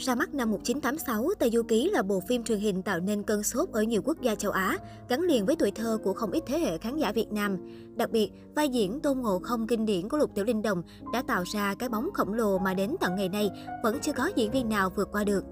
Ra mắt năm 1986, Tây Du Ký là bộ phim truyền hình tạo nên cơn sốt ở nhiều quốc gia châu Á, gắn liền với tuổi thơ của không ít thế hệ khán giả Việt Nam. Đặc biệt, vai diễn Tôn Ngộ Không kinh điển của Lục Tiểu Linh Đồng đã tạo ra cái bóng khổng lồ mà đến tận ngày nay vẫn chưa có diễn viên nào vượt qua được.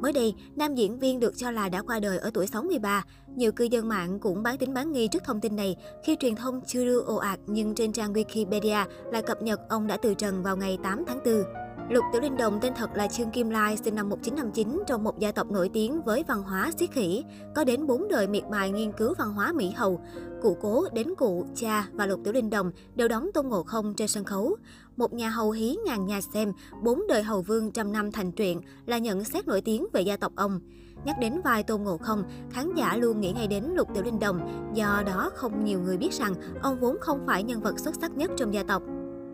Mới đây, nam diễn viên được cho là đã qua đời ở tuổi 63. Nhiều cư dân mạng cũng bán tính bán nghi trước thông tin này khi truyền thông chưa đưa ồ ạt nhưng trên trang Wikipedia lại cập nhật ông đã từ trần vào ngày 8 tháng 4. Lục Tiểu Linh Đồng tên thật là Trương Kim Lai, sinh năm 1959 trong một gia tộc nổi tiếng với văn hóa xiết khỉ, có đến 4 đời miệt mài nghiên cứu văn hóa Mỹ Hầu. Cụ cố đến cụ, cha và Lục Tiểu Linh Đồng đều đóng Tôn Ngộ Không trên sân khấu. Một nhà hầu hí ngàn nhà xem, bốn đời hầu vương trăm năm thành truyện là nhận xét nổi tiếng về gia tộc ông. Nhắc đến vai Tôn Ngộ Không, khán giả luôn nghĩ ngay đến Lục Tiểu Linh Đồng, do đó không nhiều người biết rằng ông vốn không phải nhân vật xuất sắc nhất trong gia tộc.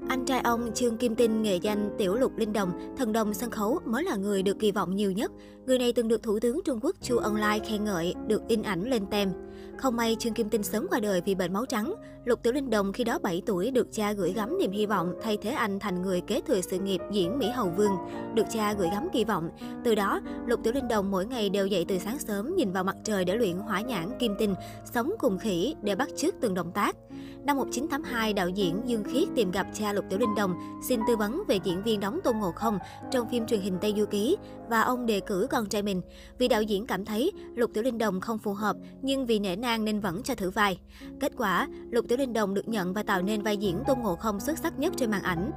Anh trai ông Trương Kim Tinh nghệ danh Tiểu Lục Linh Đồng, thần đồng sân khấu mới là người được kỳ vọng nhiều nhất. Người này từng được Thủ tướng Trung Quốc Chu Ân Lai khen ngợi, được in ảnh lên tem. Không may Trương Kim Tinh sớm qua đời vì bệnh máu trắng. Lục Tiểu Linh Đồng khi đó 7 tuổi được cha gửi gắm niềm hy vọng thay thế anh thành người kế thừa sự nghiệp diễn Mỹ Hầu Vương, được cha gửi gắm kỳ vọng. Từ đó, Lục Tiểu Linh Đồng mỗi ngày đều dậy từ sáng sớm nhìn vào mặt trời để luyện hỏa nhãn kim tinh, sống cùng khỉ để bắt chước từng động tác. Năm 1982, đạo diễn Dương Khiết tìm gặp cha Lục Tiểu Linh Đồng, xin tư vấn về diễn viên đóng Tôn Ngộ Không trong phim truyền hình Tây Du Ký và ông đề cử con trai mình. Vì đạo diễn cảm thấy Lục Tiểu Linh Đồng không phù hợp, nhưng vì nể nang nên vẫn cho thử vai. Kết quả, Lục Tiểu Linh Đồng được nhận và tạo nên vai diễn Tôn Ngộ Không xuất sắc nhất trên màn ảnh.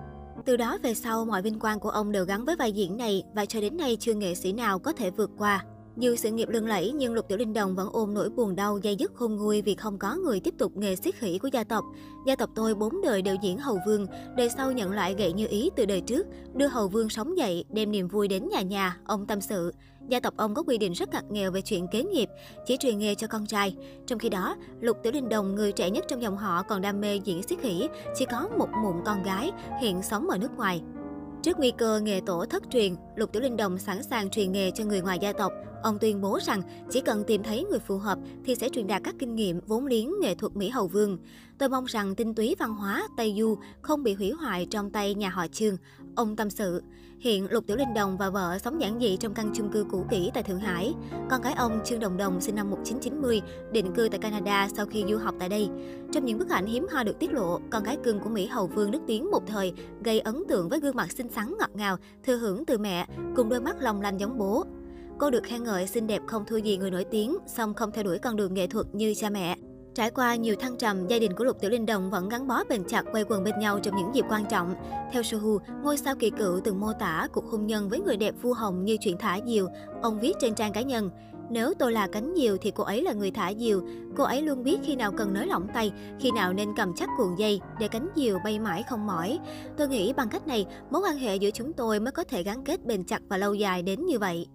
Từ đó về sau, mọi vinh quang của ông đều gắn với vai diễn này và cho đến nay chưa nghệ sĩ nào có thể vượt qua. Dù sự nghiệp lừng lẫy nhưng Lục Tiểu Linh Đồng vẫn ôm nỗi buồn đau dây dứt khôn nguôi vì không có người tiếp tục nghề siết khỉ của gia tộc. Gia tộc tôi bốn đời đều diễn hầu vương, đời sau nhận lại gậy như ý từ đời trước, đưa hầu vương sống dậy, đem niềm vui đến nhà nhà, ông tâm sự. Gia tộc ông có quy định rất ngặt nghèo về chuyện kế nghiệp, chỉ truyền nghề cho con trai. Trong khi đó, Lục Tiểu Linh Đồng, người trẻ nhất trong dòng họ còn đam mê diễn xiếc khỉ, chỉ có một mụn con gái, hiện sống ở nước ngoài. Trước nguy cơ nghề tổ thất truyền, Lục Tiểu Linh Đồng sẵn sàng truyền nghề cho người ngoài gia tộc. Ông tuyên bố rằng chỉ cần tìm thấy người phù hợp thì sẽ truyền đạt các kinh nghiệm vốn liếng nghệ thuật Mỹ Hầu Vương. Tôi mong rằng tinh túy văn hóa Tây Du không bị hủy hoại trong tay nhà họ Trương. Ông tâm sự, hiện Lục Tiểu Linh Đồng và vợ sống giản dị trong căn chung cư cũ kỹ tại Thượng Hải. Con gái ông Trương Đồng Đồng sinh năm 1990, định cư tại Canada sau khi du học tại đây. Trong những bức ảnh hiếm hoi được tiết lộ, con gái cưng của Mỹ Hầu Vương nước tiếng một thời gây ấn tượng với gương mặt xinh xắn ngọt ngào, thừa hưởng từ mẹ, cùng đôi mắt long lanh giống bố. Cô được khen ngợi xinh đẹp không thua gì người nổi tiếng, song không theo đuổi con đường nghệ thuật như cha mẹ. Trải qua nhiều thăng trầm, gia đình của Lục Tiểu Linh Đồng vẫn gắn bó bền chặt quay quần bên nhau trong những dịp quan trọng. Theo Sohu, ngôi sao kỳ cựu từng mô tả cuộc hôn nhân với người đẹp Vu Hồng như chuyện thả diều. Ông viết trên trang cá nhân, nếu tôi là cánh diều thì cô ấy là người thả diều. Cô ấy luôn biết khi nào cần nới lỏng tay, khi nào nên cầm chắc cuộn dây để cánh diều bay mãi không mỏi. Tôi nghĩ bằng cách này, mối quan hệ giữa chúng tôi mới có thể gắn kết bền chặt và lâu dài đến như vậy.